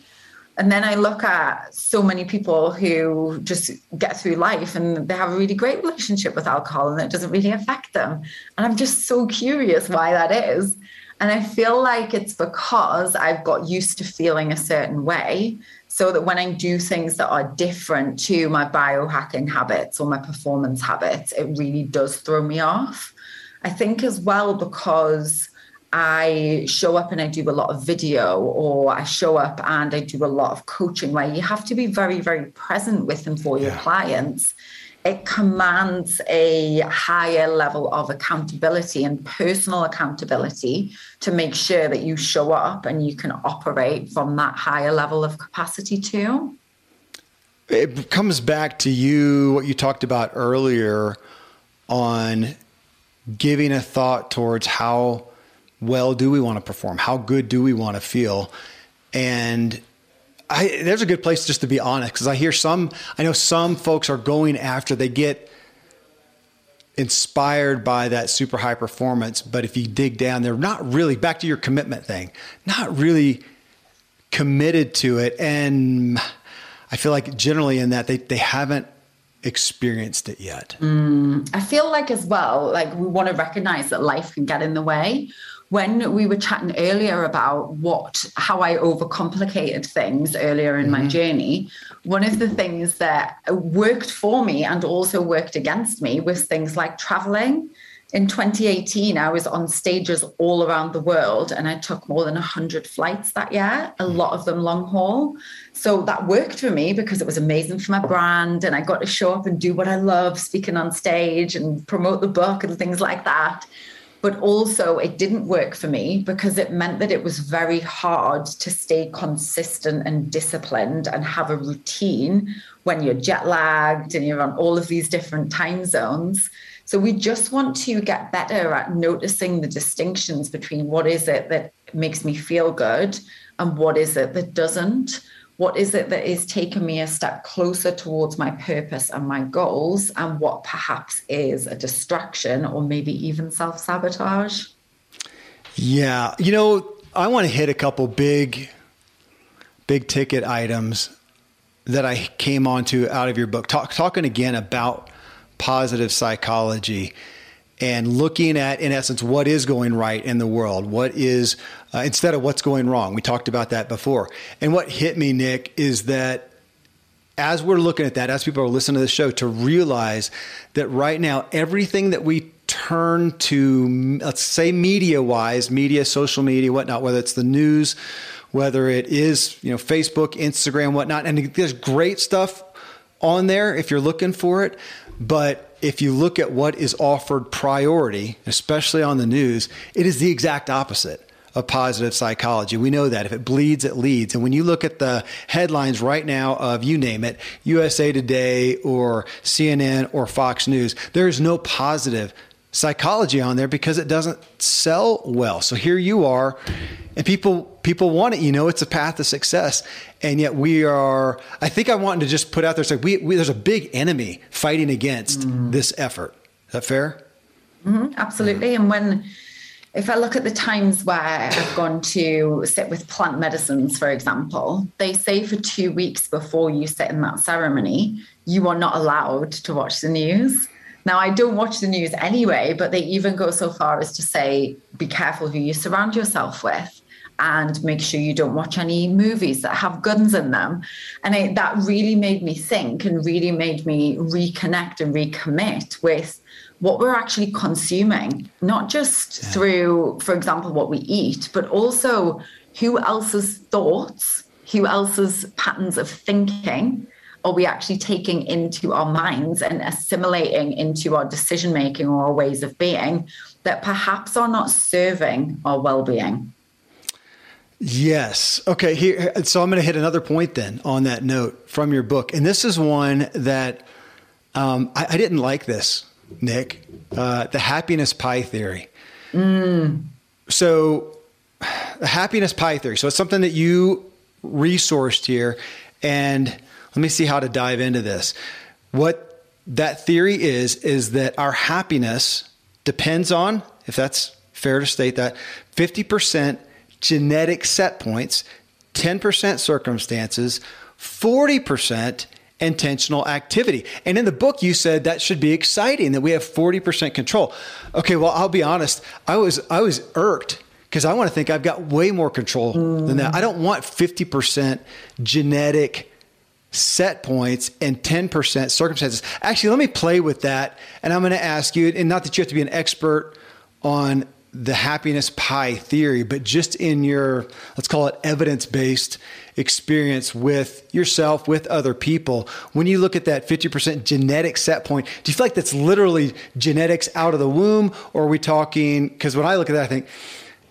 And then I look at so many people who just get through life and they have a really great relationship with alcohol and it doesn't really affect them. And I'm just so curious why that is. And I feel like it's because I've got used to feeling a certain way. So that when I do things that are different to my biohacking habits or my performance habits, it really does throw me off. I think as well because I show up and I do a lot of video, or I show up and I do a lot of coaching where you have to be very, very present with and for your clients. It commands a higher level of accountability and personal accountability to make sure that you show up and you can operate from that higher level of capacity too. It comes back to you, what you talked about earlier on giving a thought towards how well do we want to perform? How good do we want to feel? And I, there's a good place just to be honest because I hear some, I know some folks are going after they get inspired by that super high performance, but if you dig down, they're not really back to your commitment thing, not really committed to it. And I feel like generally in that they, they haven't experienced it yet. Mm, I feel like as well, like we want to recognize that life can get in the way when we were chatting earlier about what how I overcomplicated things earlier in mm-hmm. my journey, one of the things that worked for me and also worked against me was things like traveling. In 2018, I was on stages all around the world and I took more than 100 flights that year, a lot of them long haul. So that worked for me because it was amazing for my brand and I got to show up and do what I love, speaking on stage and promote the book and things like that but also it didn't work for me because it meant that it was very hard to stay consistent and disciplined and have a routine when you're jet lagged and you're on all of these different time zones. So we just want to get better at noticing the distinctions between what is it that makes me feel good and what is it that doesn't what is it that is taking me a step closer towards my purpose and my goals and what perhaps is a distraction or maybe even self-sabotage? Yeah you know i want to hit a couple big big ticket items that i came onto out of your book. Talk, talking again about positive psychology and looking at, in essence, what is going right in the world, what is, uh, instead of what's going wrong. We talked about that before. And what hit me, Niyc, is that as we're looking at that, as people are listening to the show, to realize that right now, everything that we turn to, let's say media wise, media, social media, whatnot, whether it's the news, whether it is, you know, Facebook, Instagram, whatnot, and there's great stuff on there if you're looking for it. But if you look at what is offered priority, especially on the news, it is the exact opposite of positive psychology. We know that if it bleeds, it leads. And when you look at the headlines right now of you name it, USA Today or CNN or Fox News, there is no positive psychology on there because it doesn't sell well. So here you are, and people people want it. You know, it's a path to success, and yet we are. I think I want to just put out there say we, we there's a big enemy fighting against mm. this effort. Is that fair? Mm-hmm, absolutely. And when if I look at the times where I've gone to sit with plant medicines, for example, they say for two weeks before you sit in that ceremony, you are not allowed to watch the news. Now, I don't watch the news anyway, but they even go so far as to say, be careful who you surround yourself with and make sure you don't watch any movies that have guns in them. And it, that really made me think and really made me reconnect and recommit with what we're actually consuming, not just yeah. through, for example, what we eat, but also who else's thoughts, who else's patterns of thinking are we actually taking into our minds and assimilating into our decision making or our ways of being that perhaps are not serving our well-being? Yes. Okay here so i'm going to hit another point then on that note from your book and this is one that um, I, I, didn't like this Niyc uh, the happiness pie theory. Mm. so the happiness pie theory so it's something that you resourced here and let me see how to dive into this. What that theory is, is that our happiness depends on, if that's Fair to state that 50% genetic set points, 10% circumstances, 40% intentional activity. And in the book, you said that should be exciting that we have 40% control. Okay, well, I'll be honest. I was I was irked because I want to think I've got way more control mm. than that. I don't want 50% genetic set points and 10% circumstances. Actually, let me play with that. And I'm going to ask you, and not that you have to be an expert on the happiness pie theory, but just in your, let's call it evidence based experience with yourself, with other people, when you look at that 50% genetic set point, do you feel like that's literally genetics out of the womb? Or are we talking, because when I look at that, I think,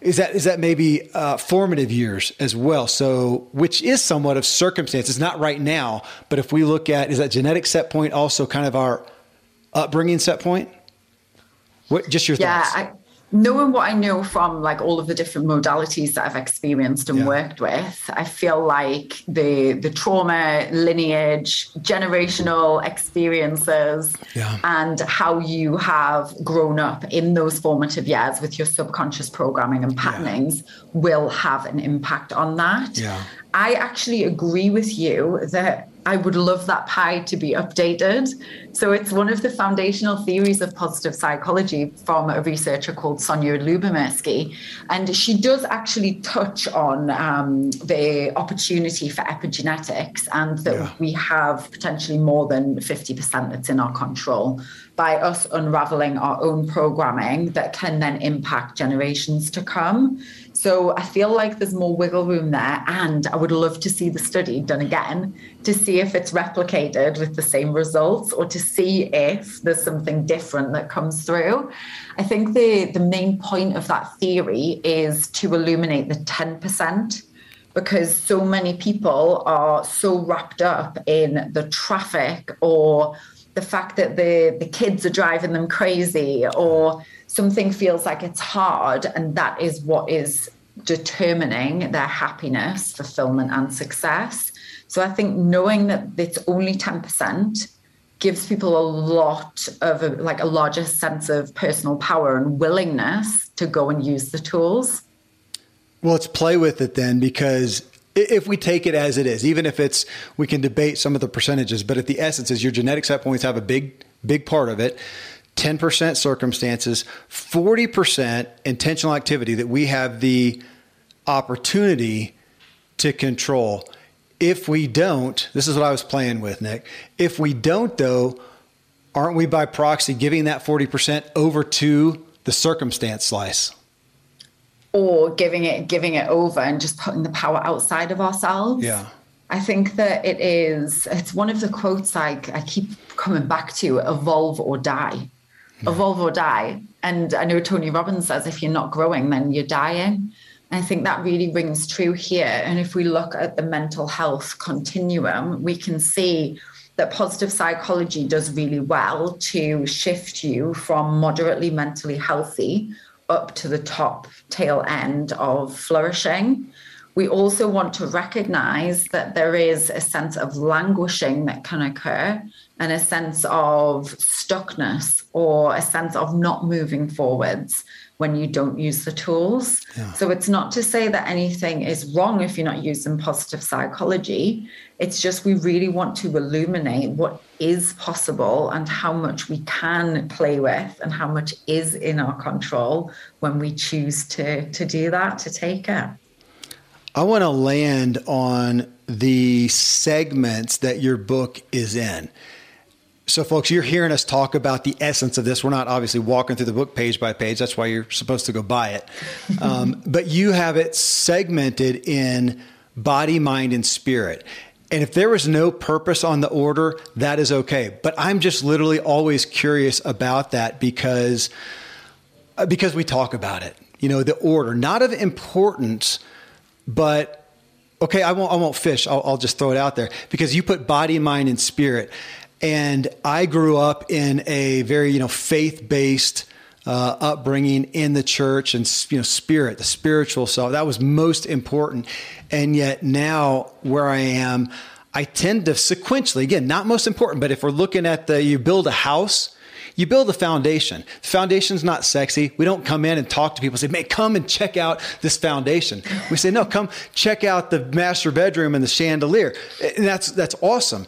is that is that maybe uh, formative years as well? So, which is somewhat of circumstances, not right now, but if we look at is that genetic set point also kind of our upbringing set point? What just your yeah, thoughts? I- knowing what I know from like all of the different modalities that I've experienced and yeah. worked with, I feel like the the trauma, lineage, generational experiences, yeah. and how you have grown up in those formative years with your subconscious programming and patternings yeah. will have an impact on that. I actually agree with you that I would love that pie to be updated. So it's one of the foundational theories of positive psychology from a researcher called Sonja Lyubomirsky. And she does actually touch on um, the opportunity for epigenetics and that yeah. we have potentially more than 50% that's in our control by us unraveling our own programming that can then impact generations to come. So I feel like there's more wiggle room there. And I would love to see the study done again to see if it's replicated with the same results or to see if there's something different that comes through. I think the, the main point of that theory is to illuminate the 10% because so many people are so wrapped up in the traffic or the fact that the, the kids are driving them crazy or something feels like it's hard and that is what is determining their happiness, fulfillment, and success. So I think knowing that it's only 10% gives people a lot of a, like a larger sense of personal power and willingness to go and use the tools. Well, let's play with it then because if we take it as it is, even if it's, we can debate some of the percentages, but at the essence is your genetic set points have a big, big part of it. 10% circumstances, 40% intentional activity that we have the opportunity to control. If we don't, this is what I was playing with, Niyc. If we don't, though, aren't we by proxy giving that 40% over to the circumstance slice? Or giving it giving it over and just putting the power outside of ourselves. Yeah. I think that it is, it's one of the quotes I, I keep coming back to evolve or die hmm. evolve or die. And I know Tony Robbins says if you're not growing, then you're dying. I think that really rings true here. And if we look at the mental health continuum, we can see that positive psychology does really well to shift you from moderately mentally healthy up to the top tail end of flourishing. We also want to recognize that there is a sense of languishing that can occur and a sense of stuckness or a sense of not moving forwards when you don't use the tools. Yeah. So it's not to say that anything is wrong if you're not using positive psychology. It's just we really want to illuminate what is possible and how much we can play with and how much is in our control when we choose to, to do that, to take it. I want to land on the segments that your book is in. So, folks, you're hearing us talk about the essence of this. We're not obviously walking through the book page by page. That's why you're supposed to go buy it. Um, but you have it segmented in body, mind, and spirit. And if there was no purpose on the order, that is okay. But I'm just literally always curious about that because uh, because we talk about it. You know, the order, not of importance, but okay, I won't I won't fish. I'll, I'll just throw it out there because you put body, mind, and spirit. And I grew up in a very, you know, faith-based uh, upbringing in the church and you know spirit, the spiritual self. That was most important. And yet now where I am, I tend to sequentially, again, not most important, but if we're looking at the you build a house, You build a foundation. The foundation's not sexy. We don't come in and talk to people and say, man, come and check out this foundation. We say, no, come check out the master bedroom and the chandelier. And that's, that's awesome.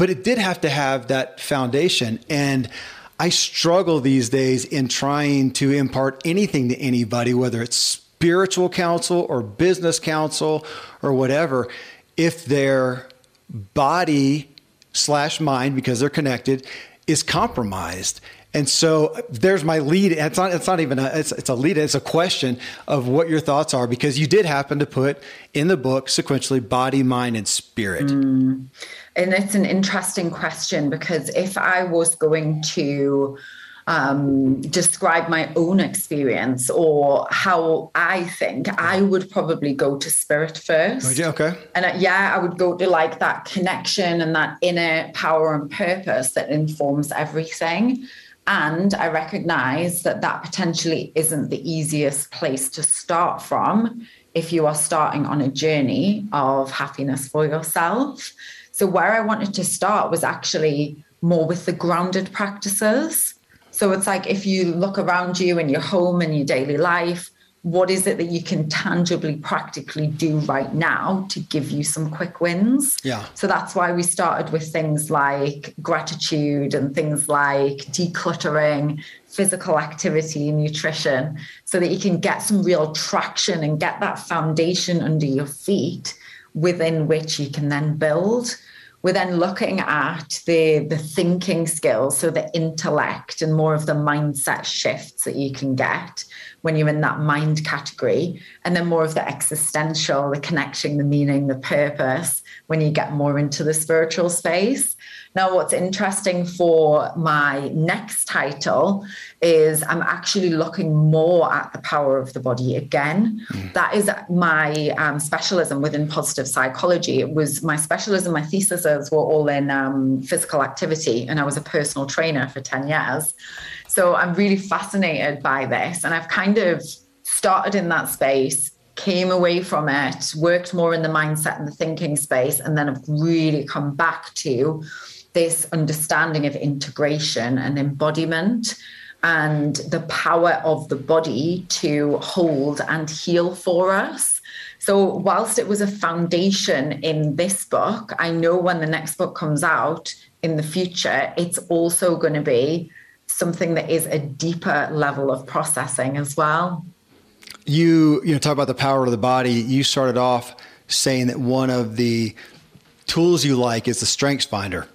But it did have to have that foundation. And I struggle these days in trying to impart anything to anybody, whether it's spiritual counsel or business counsel or whatever, if their body slash mind, because they're connected, is compromised. And so there's my lead. It's not. It's not even a. It's, it's a lead. It's a question of what your thoughts are because you did happen to put in the book sequentially body, mind, and spirit. Mm. And it's an interesting question because if I was going to um, describe my own experience or how I think, I would probably go to spirit first. Okay. And uh, yeah, I would go to like that connection and that inner power and purpose that informs everything. And I recognize that that potentially isn't the easiest place to start from if you are starting on a journey of happiness for yourself. So, where I wanted to start was actually more with the grounded practices. So it's like if you look around you in your home and your daily life, what is it that you can tangibly, practically do right now to give you some quick wins? Yeah. So that's why we started with things like gratitude and things like decluttering, physical activity, nutrition, so that you can get some real traction and get that foundation under your feet within which you can then build we're then looking at the the thinking skills so the intellect and more of the mindset shifts that you can get when you're in that mind category and then more of the existential the connection the meaning the purpose when you get more into the spiritual space now, what's interesting for my next title is I'm actually looking more at the power of the body again. Mm. That is my um, specialism within positive psychology. It was my specialism, my theses were all in um, physical activity, and I was a personal trainer for 10 years. So I'm really fascinated by this, and I've kind of started in that space came away from it, worked more in the mindset and the thinking space, and then I've really come back to this understanding of integration and embodiment and the power of the body to hold and heal for us. So, whilst it was a foundation in this book, I know when the next book comes out in the future, it's also going to be something that is a deeper level of processing as well. You, you know, talk about the power of the body. You started off saying that one of the tools you like is the Strengths Finder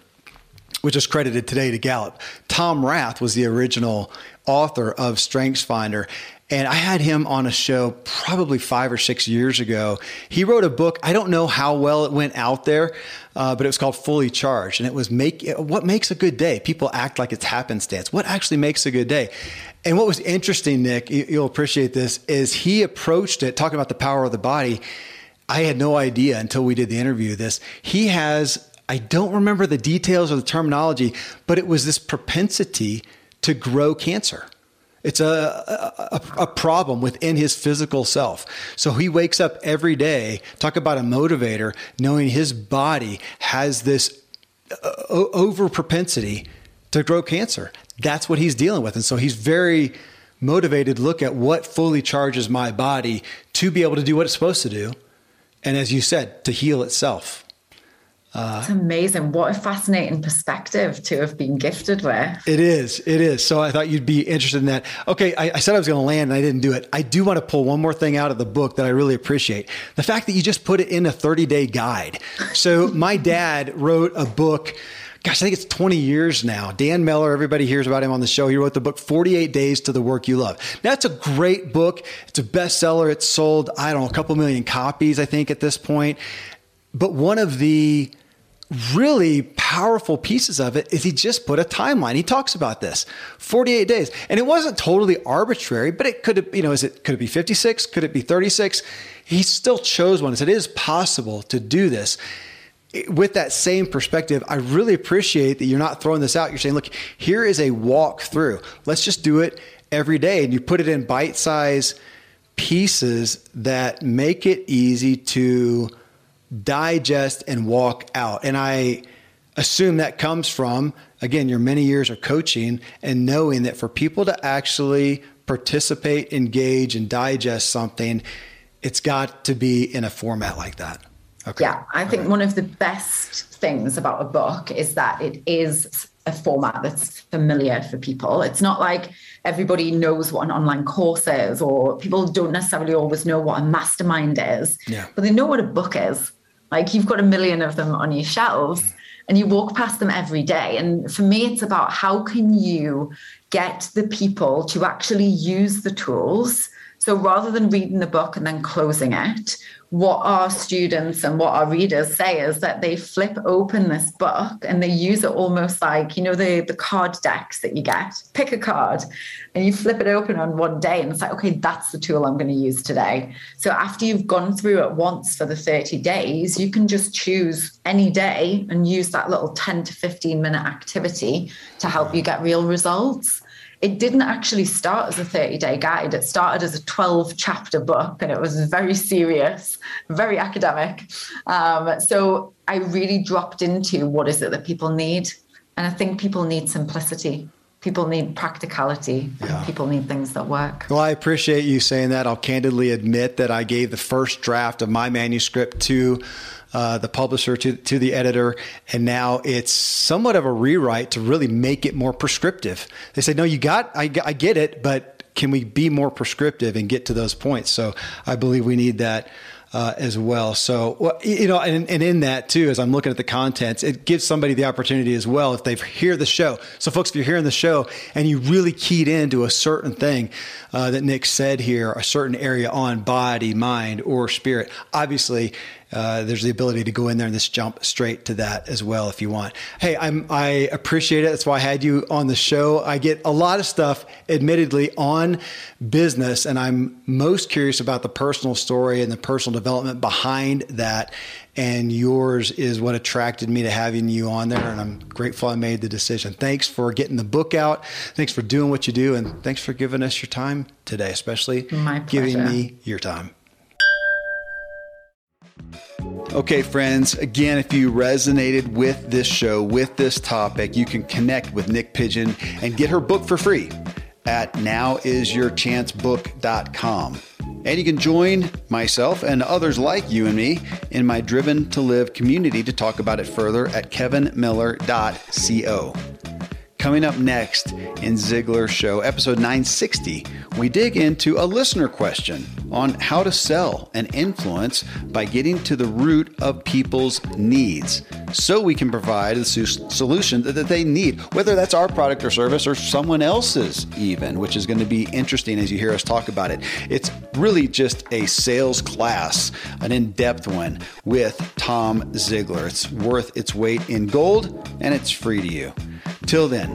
which is credited today to Gallup. Tom Rath was the original author of Strengths Finder. And I had him on a show probably five or six years ago. He wrote a book. I don't know how well it went out there, uh, but it was called Fully Charged, and it was make what makes a good day. People act like it's happenstance. What actually makes a good day? And what was interesting, Niyc, you'll appreciate this, is he approached it talking about the power of the body. I had no idea until we did the interview. This he has I don't remember the details or the terminology, but it was this propensity to grow cancer. It's a, a, a, problem within his physical self. So he wakes up every day, talk about a motivator, knowing his body has this uh, over propensity to grow cancer. That's what he's dealing with. And so he's very motivated look at what fully charges my body to be able to do what it's supposed to do. And as you said, to heal itself. Uh, it's amazing. What a fascinating perspective to have been gifted with. It is. It is. So I thought you'd be interested in that. Okay, I, I said I was going to land and I didn't do it. I do want to pull one more thing out of the book that I really appreciate the fact that you just put it in a 30 day guide. So my dad wrote a book gosh, I think it's 20 years now. Dan Miller, everybody hears about him on the show. He wrote the book 48 Days to the Work You Love. That's a great book. It's a bestseller. It's sold, I don't know, a couple million copies, I think, at this point. But one of the really powerful pieces of it is he just put a timeline. He talks about this 48 days. And it wasn't totally arbitrary, but it could have, you know, is it could it be 56? Could it be 36? He still chose one. Said it is possible to do this. With that same perspective, I really appreciate that you're not throwing this out. You're saying, look, here is a walk through. Let's just do it every day. And you put it in bite size pieces that make it easy to digest and walk out. And I assume that comes from again, your many years of coaching and knowing that for people to actually participate, engage, and digest something, it's got to be in a format like that. Okay. Yeah, I think right. one of the best things about a book is that it is a format that's familiar for people. It's not like everybody knows what an online course is, or people don't necessarily always know what a mastermind is, yeah. but they know what a book is. Like you've got a million of them on your shelves. Mm and you walk past them every day. And for me, it's about how can you get the people to actually use the tools. So rather than reading the book and then closing it, what our students and what our readers say is that they flip open this book and they use it almost like you know the the card decks that you get. Pick a card and you flip it open on one day and it's like okay that's the tool i'm going to use today. So after you've gone through it once for the 30 days you can just choose any day and use that little 10 to 15 minute activity to help you get real results it didn't actually start as a 30 day guide. It started as a 12 chapter book and it was very serious, very academic. Um, so I really dropped into what is it that people need. And I think people need simplicity. People need practicality. Yeah. People need things that work. Well, I appreciate you saying that. I'll candidly admit that I gave the first draft of my manuscript to uh, the publisher to, to the editor, and now it's somewhat of a rewrite to really make it more prescriptive. They said no, you got, I, I get it, but can we be more prescriptive and get to those points? So I believe we need that uh, as well. So, well, you know, and, and in that too, as I'm looking at the contents, it gives somebody the opportunity as well if they hear the show. So, folks, if you're hearing the show and you really keyed into a certain thing uh, that Niyc said here, a certain area on body, mind, or spirit, obviously uh, there's the ability to go in there and just jump straight to that as well if you want. Hey, I'm, I appreciate it. That's why I had you on the show. I get a lot of stuff, admittedly, on business, and I'm most curious about the personal story and the personal development behind that. And yours is what attracted me to having you on there. And I'm grateful I made the decision. Thanks for getting the book out. Thanks for doing what you do. And thanks for giving us your time today, especially giving me your time. Okay, friends, again, if you resonated with this show, with this topic, you can connect with Niyc Pidgeon and get her book for free at nowisyourchancebook.com. And you can join myself and others like you and me in my Driven to Live community to talk about it further at kevinmiller.co. Coming up next in Ziglar Show, episode 960, we dig into a listener question on how to sell and influence by getting to the root of people's needs so we can provide the solution that they need, whether that's our product or service or someone else's, even, which is going to be interesting as you hear us talk about it. It's really just a sales class, an in depth one with Tom Ziglar. It's worth its weight in gold and it's free to you. Till then,